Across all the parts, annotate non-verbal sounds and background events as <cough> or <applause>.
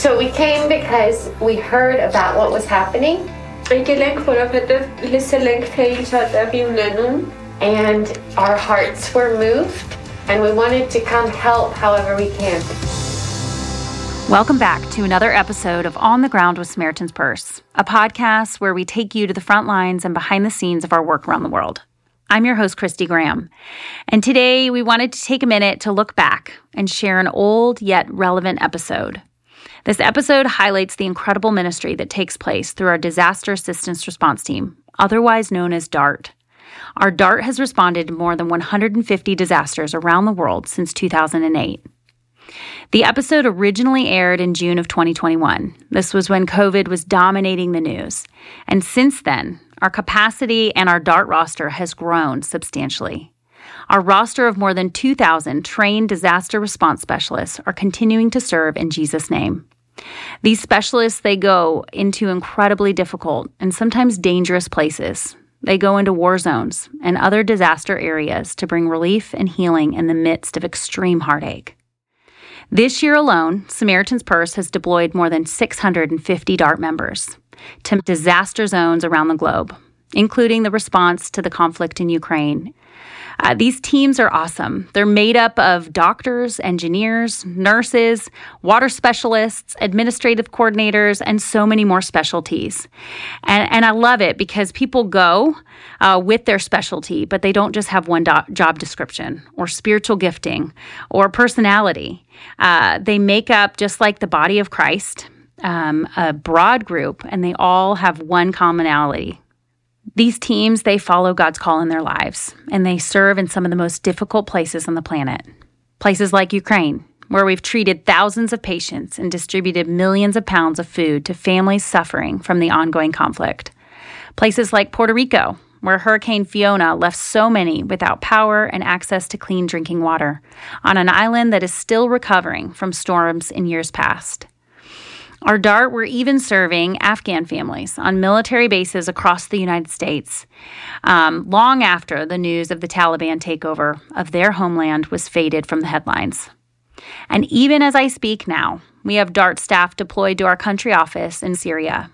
So we came because we heard about what was happening. And our hearts were moved, and we wanted to come help however we can. Welcome back to another episode of On the Ground with Samaritan's Purse, a podcast where we take you to the front lines and behind the scenes of our work around the world. I'm your host, Christy Graham. And today we wanted to take a minute to look back and share an old yet relevant episode. This episode highlights the incredible ministry that takes place through our Disaster Assistance Response Team, otherwise known as DART. Our DART has responded to more than 150 disasters around the world since 2008. The episode originally aired in June of 2021. This was when COVID was dominating the news. And since then, our capacity and our DART roster has grown substantially. Our roster of more than 2,000 trained disaster response specialists are continuing to serve in Jesus' name. These specialists, they go into incredibly difficult and sometimes dangerous places. They go into war zones and other disaster areas to bring relief and healing in the midst of extreme heartache. This year alone, Samaritan's Purse has deployed more than 650 DART members to disaster zones around the globe, including the response to the conflict in Ukraine. Uh, these teams are awesome. They're made up of doctors, engineers, nurses, water specialists, administrative coordinators, and so many more specialties. And, and I love it because people go uh, with their specialty, but they don't just have one do- job description or spiritual gifting or personality. Uh, they make up, just like the body of Christ, um, a broad group, and they all have one commonality. These teams, they follow God's call in their lives, and they serve in some of the most difficult places on the planet. Places like Ukraine, where we've treated thousands of patients and distributed millions of pounds of food to families suffering from the ongoing conflict. Places like Puerto Rico, where Hurricane Fiona left so many without power and access to clean drinking water, on an island that is still recovering from storms in years past. Our DART were even serving Afghan families on military bases across the United States um, long after the news of the Taliban takeover of their homeland was faded from the headlines. And even as I speak now, we have DART staff deployed to our country office in Syria.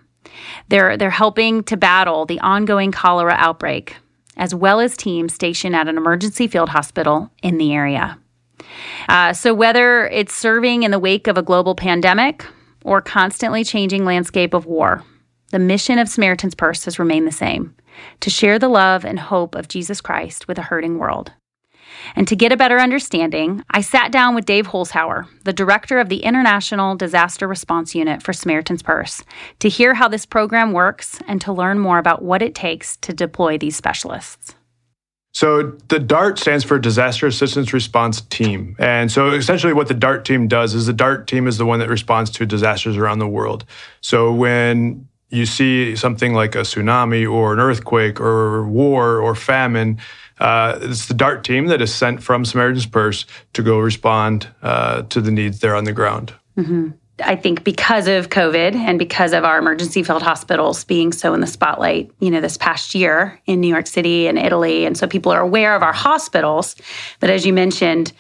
They're, they're helping to battle the ongoing cholera outbreak, as well as teams stationed at an emergency field hospital in the area. Uh, so, whether it's serving in the wake of a global pandemic or constantly changing landscape of war, the mission of Samaritan's Purse has remained the same to share the love and hope of Jesus Christ with a hurting world. And to get a better understanding, I sat down with Dave Holzhauer, the director of the International Disaster Response Unit for Samaritan's Purse, to hear how this program works and to learn more about what it takes to deploy these specialists. So the DART stands for Disaster Assistance Response Team. And so essentially what the DART team does is the DART team is the one that responds to disasters around the world. So when you see something like a tsunami or an earthquake or war or famine, uh, it's the DART team that is sent from Samaritan's Purse to go respond uh, to the needs there on the ground. Mm-hmm. I think because of COVID and because of our emergency field hospitals being so in the spotlight, you know, this past year in New York City and Italy. And so people are aware of our hospitals. But as you mentioned,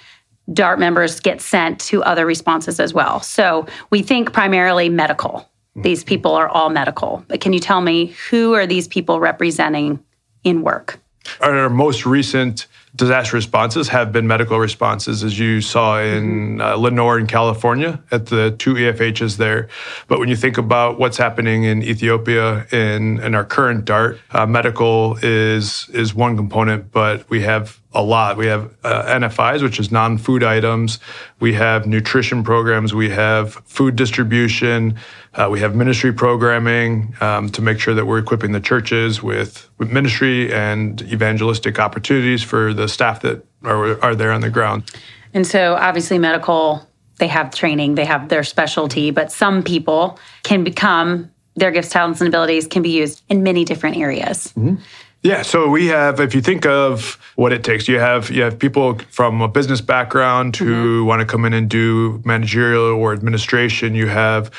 DART members get sent to other responses as well. So we think primarily medical. These people are all medical. But can you tell me who are these people representing in work? Our most recent disaster responses have been medical responses, as you saw in mm-hmm. uh, Lenoir in California at the two EFHs there. But when you think about what's happening in Ethiopia in, in our current DART, uh, medical is is one component, but we have a lot. We have uh, NFIs, which is non-food items. We have nutrition programs. We have food distribution. Uh, we have ministry programming um, to make sure that we're equipping the churches with, with ministry and evangelistic opportunities for the staff that are, are there on the ground. And so, obviously, medical, they have training, they have their specialty, but some people can become their gifts, talents, and abilities can be used in many different areas. Mm-hmm. Yeah, so we have if you think of what it takes, you have you have people from a business background mm-hmm. who want to come in and do managerial or administration. You have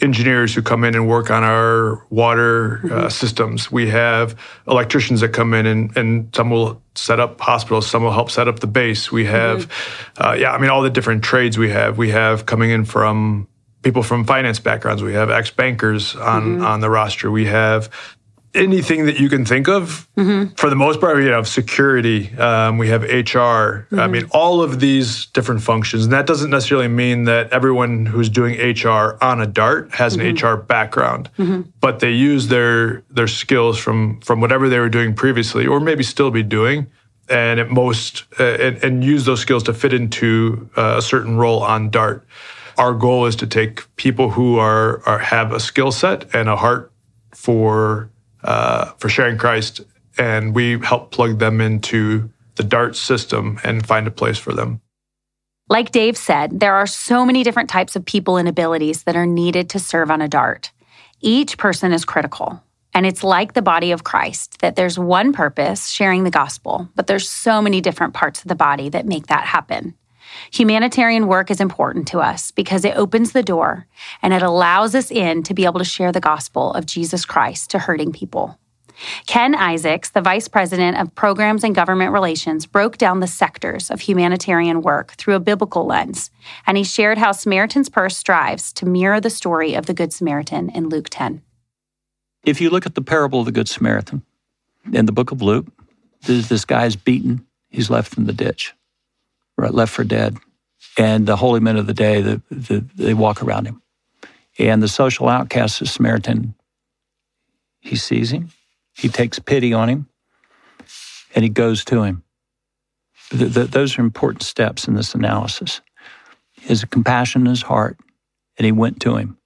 engineers who come in and work on our water uh, mm-hmm. uh, systems. We have electricians that come in and, and some will set up hospitals, some will help set up the base. We have, mm-hmm. uh, yeah, I mean, all the different trades we have. We have coming in from people from finance backgrounds. We have ex bankers on mm-hmm. on the roster. We have anything that you can think of. Mm-hmm. For the most part, we have security, um, we have HR. Mm-hmm. I mean, all of these different functions. And that doesn't necessarily mean that everyone who's doing HR on a DART has an HR mm-hmm. background, mm-hmm. but they use their their skills from from whatever they were doing previously, or maybe still be doing. And at most, uh, and, and, use those skills to fit into uh, a certain role on DART. Our goal is to take people who are, are have a skill set and a heart for uh, for sharing Christ, and we help plug them into the DART system and find a place for them. Like Dave said, there are so many different types of people and abilities that are needed to serve on a DART. Each person is critical. And it's like the body of Christ that there's one purpose, sharing the gospel, but there's so many different parts of the body that make that happen. Humanitarian work is important to us because it opens the door and it allows us in to be able to share the gospel of Jesus Christ to hurting people. Ken Isaacs, the Vice President of Programs and Government Relations, broke down the sectors of humanitarian work through a biblical lens, and he shared how Samaritan's Purse strives to mirror the story of the Good Samaritan in Luke 10. If you look at the parable of the Good Samaritan in the book of Luke, this, this guy's beaten, he's left in the ditch left for dead. And the holy men of the day, the, the, they walk around him. And the social outcast, the Samaritan, he sees him, he takes pity on him, and he goes to him. The, the, those are important steps in this analysis. His compassion in his heart, and he went to him.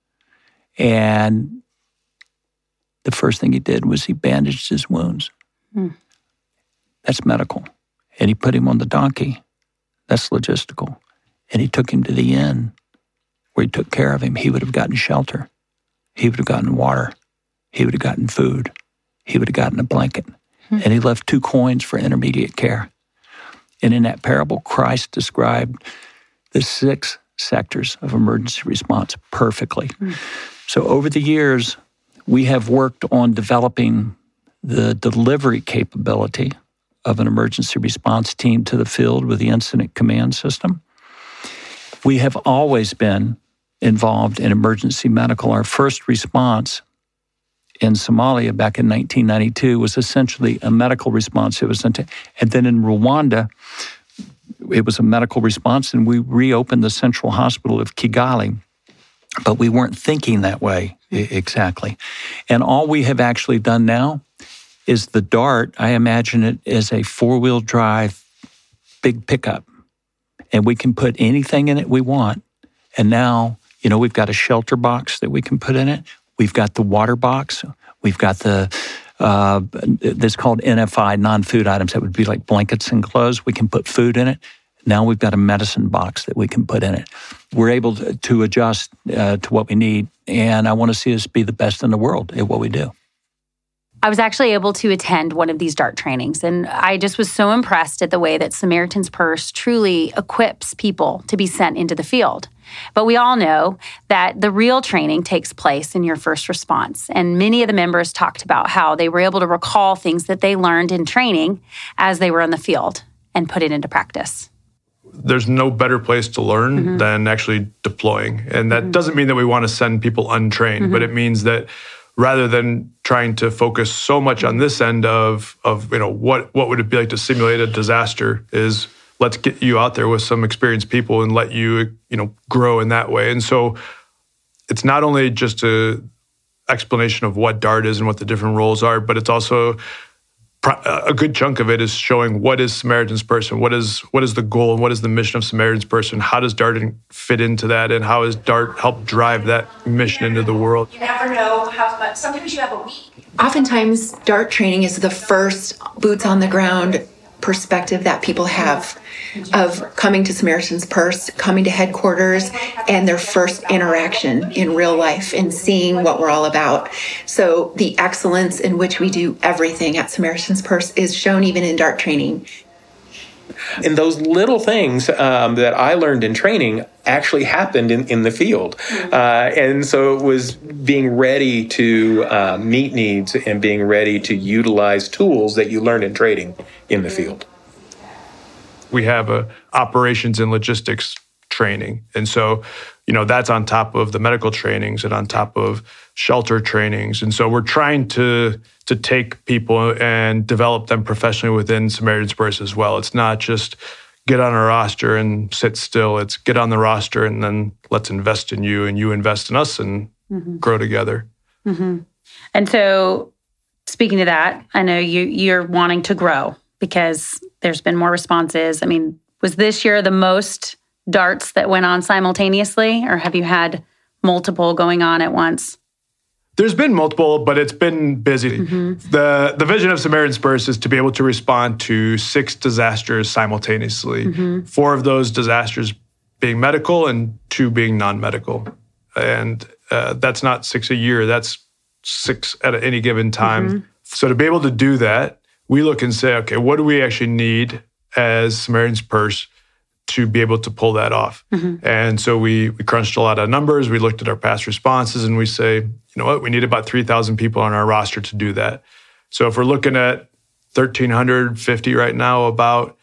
And the first thing he did was he bandaged his wounds. Hmm. That's medical. And he put him on the donkey that's logistical. And he took him to the inn where he took care of him. He would have gotten shelter. He would have gotten water. He would have gotten food. He would have gotten a blanket. Hmm. And he left two coins for intermediate care. And in that parable, Christ described the six sectors of emergency response perfectly. Hmm. So over the years, we have worked on developing the delivery capability of an emergency response team to the field with the incident command system. We have always been involved in emergency medical. Our first response in Somalia back in 1992 was essentially a medical response. It was, and then in Rwanda, it was a medical response, and we reopened the central hospital of Kigali. But we weren't thinking that way exactly. And all we have actually done now is the Dart. I imagine it as a four wheel drive big pickup. And we can put anything in it we want. And now, you know, we've got a shelter box that we can put in it. We've got the water box. We've got the, uh, that's called NFI, non food items. That would be like blankets and clothes. We can put food in it. Now we've got a medicine box that we can put in it. We're able to, to adjust uh, to what we need. And I want to see us be the best in the world at what we do. I was actually able to attend one of these DART trainings, and I just was so impressed at the way that Samaritan's Purse truly equips people to be sent into the field. But we all know that the real training takes place in your first response. And many of the members talked about how they were able to recall things that they learned in training as they were in the field and put it into practice there's no better place to learn mm-hmm. than actually deploying. And that mm-hmm. doesn't mean that we want to send people untrained, mm-hmm. but it means that rather than trying to focus so much on this end of of you know what what would it be like to simulate a disaster is let's get you out there with some experienced people and let you you know grow in that way. And so it's not only just a explanation of what dart is and what the different roles are but it's also Uh, a good chunk of it is showing what is Samaritan's Purse, what is what is the goal, and what is the mission of Samaritan's Purse. How does Dart fit into that, and how does Dart help drive that mission into the world? You never know how much. Sometimes you have a week. Oftentimes, Dart training is the first boots on the ground perspective that people have of coming to Samaritan's Purse, coming to headquarters, and their first interaction in real life and seeing what we're all about. So the excellence in which we do everything at Samaritan's Purse is shown even in DART training. And those little things um, that I learned in training actually happened in, in the field. Uh, and so it was being ready to uh, meet needs and being ready to utilize tools that you learned in trading in the field. We have a operations and logistics training. And so you know, that's on top of the medical trainings and on top of shelter trainings. And so we're trying to to take people and develop them professionally within Samaritan's Purse as well. It's not just get on a roster and sit still. It's get on the roster and then let's invest in you and you invest in us and mm-hmm. grow together. Mm-hmm. And so, speaking to that, I know you you're wanting to grow because there's been more responses. I mean, was this year the most darts that went on simultaneously, or have you had multiple going on at once? There's been multiple, but it's been busy. Mm-hmm. The the vision of Samaritan's Purse is to be able to respond to six disasters simultaneously. Mm-hmm. Four of those disasters being medical and two being non-medical. And uh, that's not six a year, that's six at any given time. Mm-hmm. So to be able to do that, we look and say, okay, what do we actually need as Samaritan's Purse to be able to pull that off. Mm-hmm. And so we we crunched a lot of numbers. We looked at our past responses and we say, you know what, we need about 3,000 people on our roster to do that. So if we're looking at 1,350 right now, about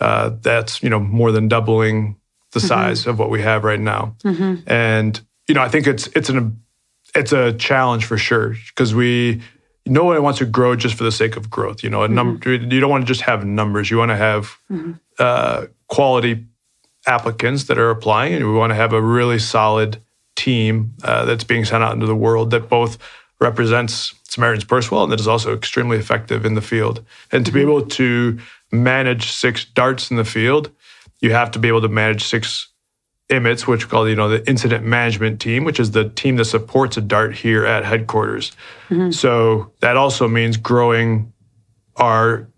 uh, that's you know more than doubling the mm-hmm. size of what we have right now. Mm-hmm. And you know I think it's it's an it's a challenge for sure because we no one wants to grow just for the sake of growth. You know, a number mm-hmm. you don't want to just have numbers. You want to have mm-hmm. Uh, quality applicants that are applying, and we want to have a really solid team uh, that's being sent out into the world that both represents Samaritan's Purse well and that is also extremely effective in the field. And to be able to manage six darts in the field, you have to be able to manage six IMTs, which we call you know the incident management team, which is the team that supports a DART here at headquarters. Mm-hmm. So that also means growing our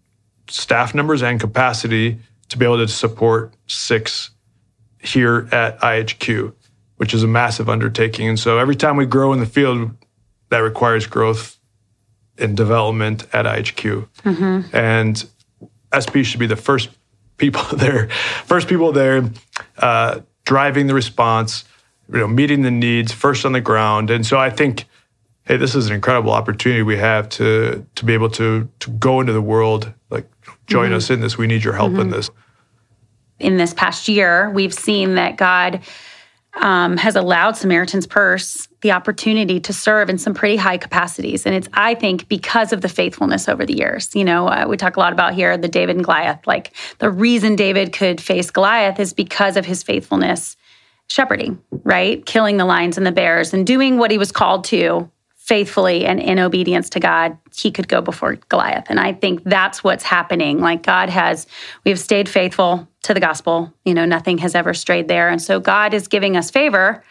staff numbers and capacity to be able to support six here at IHQ, which is a massive undertaking. And so every time we grow in the field, that requires growth and development at IHQ. Mm-hmm. And SP should be the first people <laughs> there, first people there, uh, driving the response, you know, meeting the needs first on the ground. And so I think, hey, this is an incredible opportunity we have to to be able to to go into the world, like join mm-hmm. us in this. We need your help mm-hmm. in this. In this past year, we've seen that God um, has allowed Samaritan's Purse the opportunity to serve in some pretty high capacities. And it's, I think, because of the faithfulness over the years. You know, uh, we talk a lot about here the David and Goliath. Like the reason David could face Goliath is because of his faithfulness shepherding, right? Killing the lions and the bears and doing what he was called to faithfully and in obedience to God, he could go before Goliath. And I think that's what's happening. Like God has, we have stayed faithful to the gospel. You know, nothing has ever strayed there. And so God is giving us favor.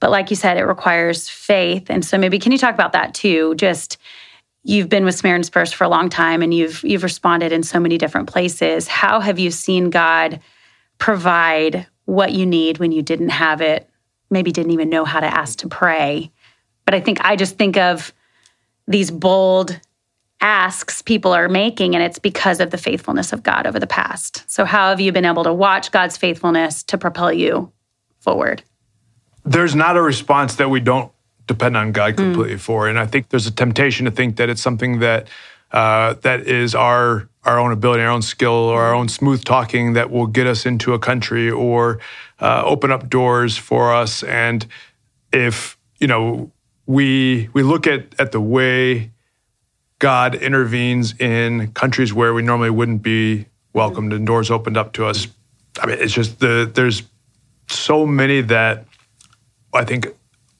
But like you said, it requires faith. And so maybe can you talk about that too? Just you've been with Samaritan's Purse for a long time and you've you've responded in so many different places. How have you seen God provide what you need when you didn't have it? Maybe didn't even know how to ask to pray but I think I just think of these bold asks people are making, and it's because of the faithfulness of God over the past. So, how have you been able to watch God's faithfulness to propel you forward? There's not a response that we don't depend on God hmm. completely mm. for, and I think there's a temptation to think that it's something that uh, that is our our own ability, our own skill, or our own smooth talking that will get us into a country or uh, open up doors for us. And if you know we we look at at the way God intervenes in countries where we normally wouldn't be welcomed and doors opened up to us. I mean, it's just the there's so many that I think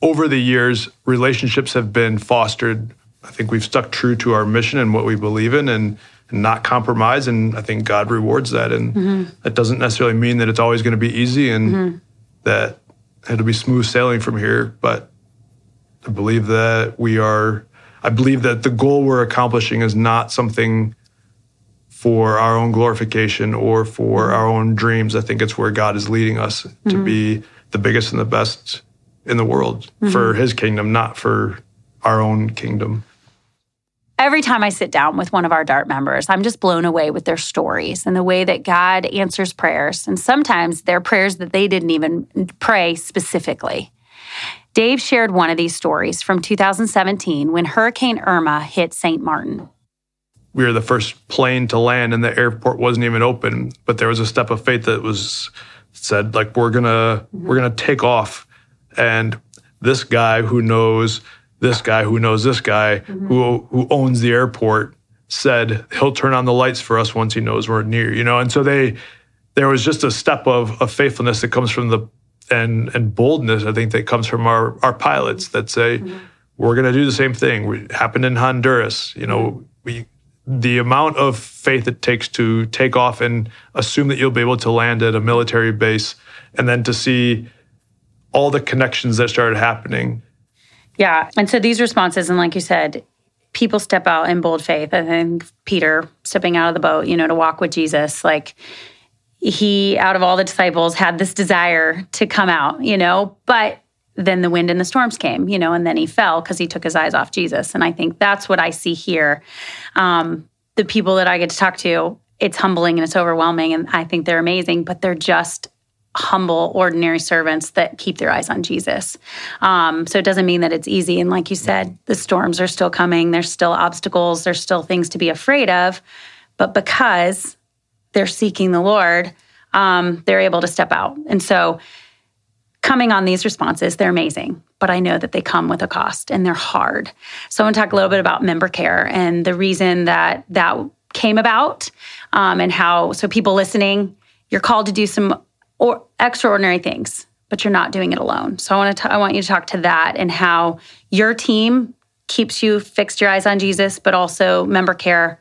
over the years relationships have been fostered. I think we've stuck true to our mission and what we believe in and, and not compromise and I think God rewards that and mm-hmm. that doesn't necessarily mean that it's always going to be easy and mm-hmm. that it'll be smooth sailing from here, but I believe that we are, I believe that the goal we're accomplishing is not something for our own glorification or for mm-hmm. our own dreams. I think it's where God is leading us mm-hmm. to be the biggest and the best in the world mm-hmm. for his kingdom, not for our own kingdom. Every time I sit down with one of our DART members, I'm just blown away with their stories and the way that God answers prayers. And sometimes they're prayers that they didn't even pray specifically. Dave shared one of these stories from 2017 when Hurricane Irma hit St. Martin. We were the first plane to land and the airport wasn't even open, but there was a step of faith that was said like we're going to mm-hmm. we're to take off And this guy who knows this guy who knows this guy who who owns the airport said he'll turn on the lights for us once he knows we're near, you know. And so they there was just a step of, of faithfulness that comes from the and and boldness I think that comes from our our pilots that say mm-hmm. we're going to do the same thing. We happened in Honduras, you know, mm-hmm. we the amount of faith it takes to take off and assume that you'll be able to land at a military base and then to see all the connections that started happening Yeah. And so these responses, and like you said, people step out in bold faith. I think Peter stepping out of the boat, you know, to walk with Jesus, like he, out of all the disciples, had this desire to come out, you know, but then the wind and the storms came, you know, and then he fell because he took his eyes off Jesus. And I think that's what I see here. Um, the people that I get to talk to, it's humbling and it's overwhelming. And I think they're amazing, but they're just humble, ordinary servants that keep their eyes on Jesus. Um, so it doesn't mean that it's easy. And like you said, the storms are still coming, there's still obstacles, there's still things to be afraid of. But because they're seeking the Lord, um, they're able to step out. And so coming on these responses, they're amazing, but I know that they come with a cost and they're hard. So I want to talk a little bit about member care and the reason that that came about um, and how, so people listening, you're called to do some or extraordinary things, but you're not doing it alone. So I want to, I want you to talk to that and how your team keeps you fixed your eyes on Jesus, but also member care.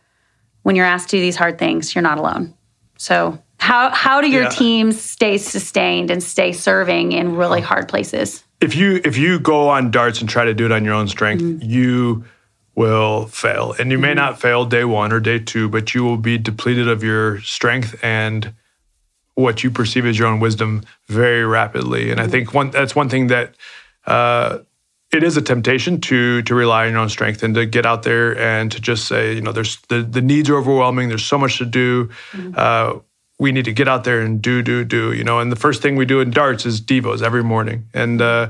When you're asked to do these hard things, you're not alone. So how how do your Yeah. teams stay sustained and stay serving in really oh. hard places? if you if you go on darts and try to do it on your own strength, mm-hmm. you will fail. And you may mm-hmm. not fail day 1 or day 2, but you will be depleted of your strength and what you perceive as your own wisdom very rapidly. And I mm-hmm. think one that's one thing that uh, it is a temptation to to rely on your own strength and to get out there and to just say, you know, there's the, the needs are overwhelming. There's so much to do. Uh, we need to get out there and do, do, do. You know, and the first thing we do in darts is devos every morning, and uh,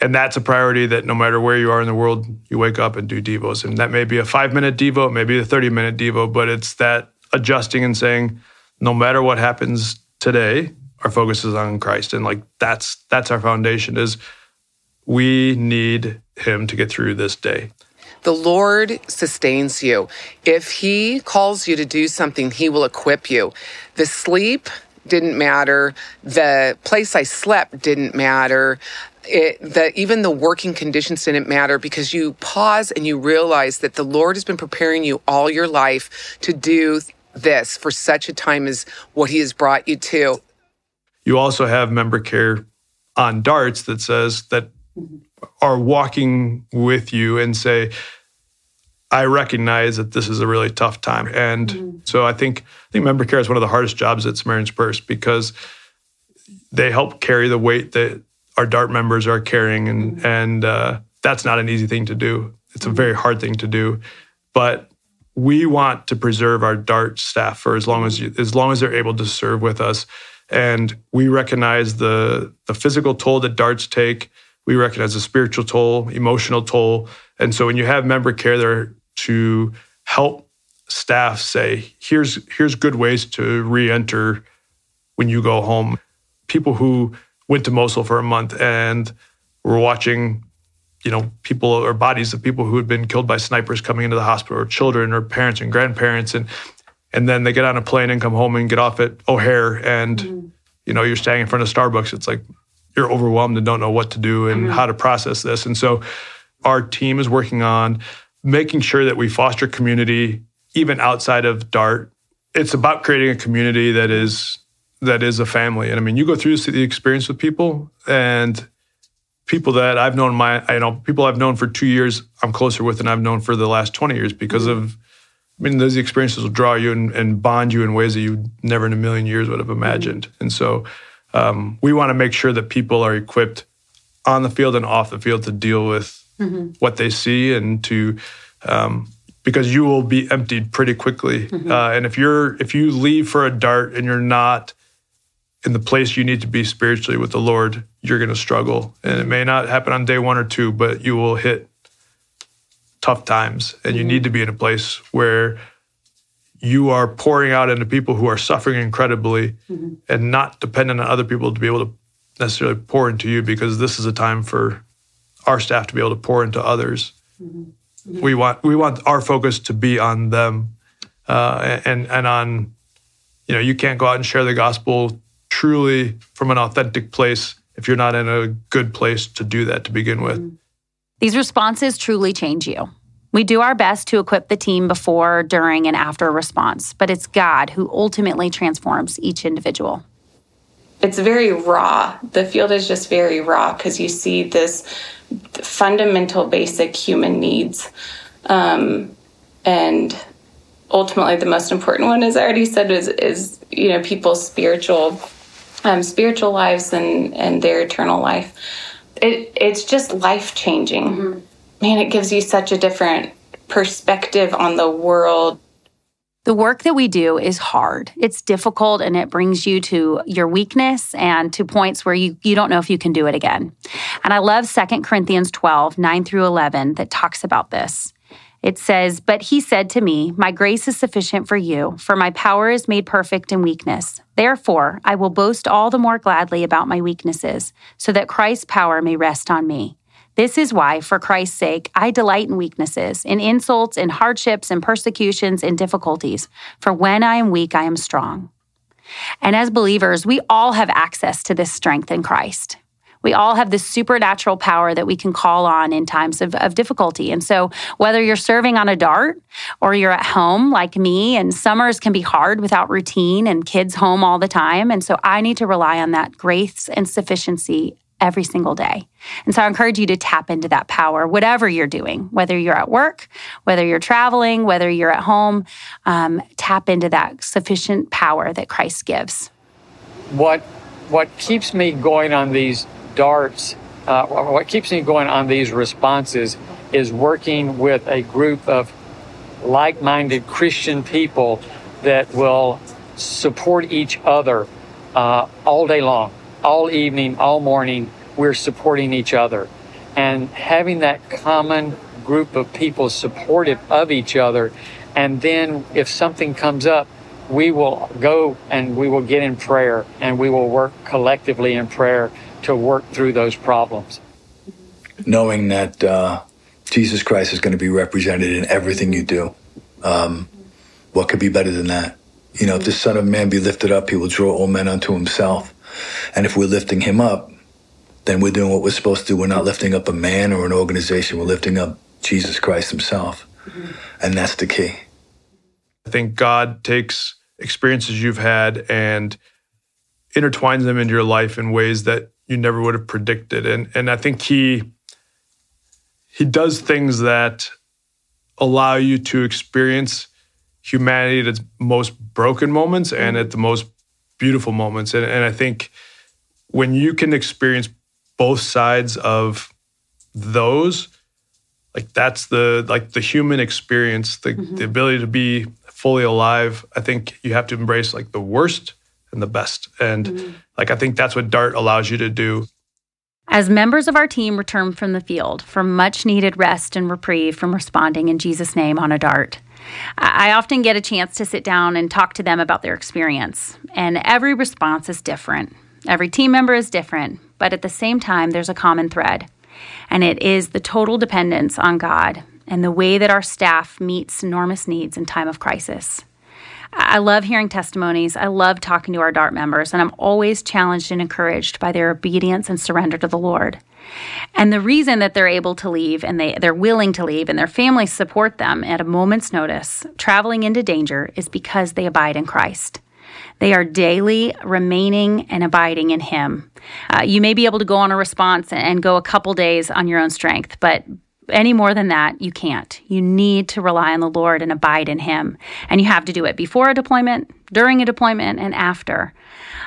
and that's a priority that no matter where you are in the world, you wake up and do devos, and that may be a five minute devo, maybe a thirty minute devo, but it's that adjusting and saying, no matter what happens today, our focus is on Christ, and like that's that's our foundation is we need him to get through this day. The Lord sustains you. If He calls you to do something, He will equip you. The sleep didn't matter. The place I slept didn't matter. It, the, even the working conditions didn't matter because you pause and you realize that the Lord has been preparing you all your life to do this for such a time as what He has brought you to. You also have member care on darts that says that are walking with you and say, I recognize that this is a really tough time. And so I think I think member care is one of the hardest jobs at Samaritan's Purse because they help carry the weight that our dart members are carrying and and uh, that's not an easy thing to do. It's a very hard thing to do. But we want to preserve our dart staff for as long as you, as long as they're able to serve with us. And we recognize the the physical toll that darts take. We recognize the spiritual toll, emotional toll. And so when you have member care there to help staff say, here's here's good ways to re-enter when you go home. People who went to Mosul for a month and were watching, you know, people or bodies of people who had been killed by snipers coming into the hospital, or children, or parents and grandparents, and and then they get on a plane and come home and get off at O'Hare, and mm. you know, you're standing in front of Starbucks. It's like you're overwhelmed and don't know what to do and mm-hmm. how to process this. And so, our team is working on making sure that we foster community even outside of Dart. It's about creating a community that is that is a family. And I mean, you go through the experience with people and people that I've known my, I know people I've known for two years, I'm closer with than I've known for the last 20 years because mm-hmm. of, I mean, those experiences will draw you and, and bond you in ways that you never in a million years would have imagined. Mm-hmm. And so um, we want to make sure that people are equipped on the field and off the field to deal with what they see and to, um, because you will be emptied pretty quickly. Uh, and if you're, if you leave for a dart and you're not in the place you need to be spiritually with the Lord, you're going to struggle. And it may not happen on day one or two, but you will hit tough times. And you need to be in a place where you are pouring out into people who are suffering incredibly and not dependent on other people to be able to necessarily pour into you because this is a time for our staff to be able to pour into others. Mm-hmm. We want we want our focus to be on them, uh, and and on, you know, you can't go out and share the gospel truly from an authentic place if you're not in a good place to do that to begin with. Mm-hmm. These responses truly change you. We do our best to equip the team before, during, and after a response, but it's God who ultimately transforms each individual. It's very raw. The field is just very raw because you see this fundamental, basic human needs. Um, and ultimately, the most important one, as I already said, is, is you know people's spiritual um, spiritual lives and and their eternal life. It it's just life changing. Mm-hmm man, it gives you such a different perspective on the world. The work that we do is hard. It's difficult and it brings you to your weakness and to points where you, you don't know if you can do it again. And I love 2 Corinthians 12, 9 through 11, that talks about this. It says, But he said to me, My grace is sufficient for you, for my power is made perfect in weakness. Therefore, I will boast all the more gladly about my weaknesses, so that Christ's power may rest on me. This is why, for Christ's sake, I delight in weaknesses, in insults, in hardships, in persecutions, in difficulties. For when I am weak, I am strong. And as believers, we all have access to this strength in Christ. We all have this supernatural power that we can call on in times of, of difficulty. And so, whether you're serving on a dart or you're at home like me, and summers can be hard without routine and kids home all the time. And so, I need to rely on that grace and sufficiency every single day. And so I encourage you to tap into that power, whatever you're doing, whether you're at work, whether you're traveling, whether you're at home, um, tap into that sufficient power that Christ gives. What, what keeps me going on these darts, uh, what keeps me going on these responses is working with a group of like minded Christian people that will support each other uh, all day long all evening, all morning, we're supporting each other. And having that common group of people supportive of each other. And then if something comes up, we will go and we will get in prayer and we will work collectively in prayer to work through those problems. Knowing that uh, Jesus Christ is going to be represented in everything you do. Um, what could be better than that? You know, if the Son of Man be lifted up, he will draw all men unto himself. And if we're lifting him up, then we're doing what we're supposed to do. We're not lifting up a man or an organization. We're lifting up Jesus Christ himself. Mm-hmm. And that's the key. I think God takes experiences you've had and intertwines them into your life in ways that you never would have predicted. And and I think he he does things that allow you to experience humanity at its most broken moments and at the most beautiful moments. And, and I think when you can experience both sides of those, like that's the like the human experience, the, mm-hmm. the ability to be fully alive. I think you have to embrace like the worst and the best. And mm-hmm. like I think that's what Dart allows you to do. As members of our team return from the field for much needed rest and reprieve from responding in Jesus' name on a dart, I often get a chance to sit down and talk to them about their experience, and every response is different. Every team member is different, but at the same time, there's a common thread, and it is the total dependence on God and the way that our staff meets enormous needs in time of crisis. I love hearing testimonies. I love talking to our DART members, and I'm always challenged and encouraged by their obedience and surrender to the Lord. And the reason that they're able to leave and they, they're willing to leave and their families support them at a moment's notice, traveling into danger, is because they abide in Christ. They are daily remaining and abiding in Him. Uh, you may be able to go on a response and go a couple days on your own strength, but any more than that, you can't. You need to rely on the Lord and abide in Him. And you have to do it before a deployment, during a deployment, and after.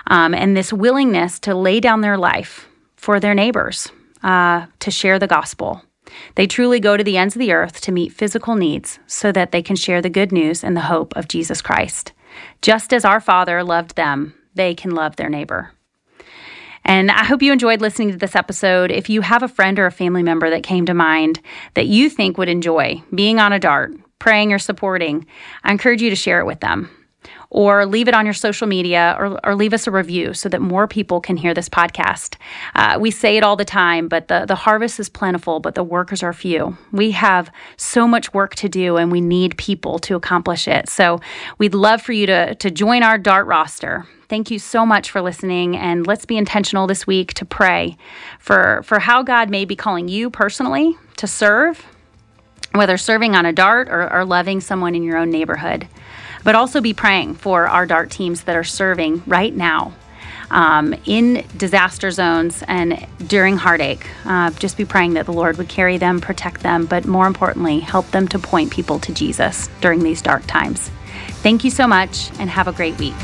Um, and this willingness to lay down their life for their neighbors, uh, to share the gospel. They truly go to the ends of the earth to meet physical needs so that they can share the good news and the hope of Jesus Christ. Just as our Father loved them, they can love their neighbor. And I hope you enjoyed listening to this episode. If you have a friend or a family member that came to mind that you think would enjoy being on a dart, praying or supporting, I encourage you to share it with them. Or leave it on your social media or, or leave us a review so that more people can hear this podcast. Uh, we say it all the time, but the, the harvest is plentiful, but the workers are few. We have so much work to do and we need people to accomplish it. So we'd love for you to, to join our DART roster. Thank you so much for listening, and let's be intentional this week to pray for, for how God may be calling you personally to serve, whether serving on a DART or, or loving someone in your own neighborhood. But also be praying for our DART teams that are serving right now um, in disaster zones and during heartache. Uh, just be praying that the Lord would carry them, protect them, but more importantly, help them to point people to Jesus during these dark times. Thank you so much and have a great week.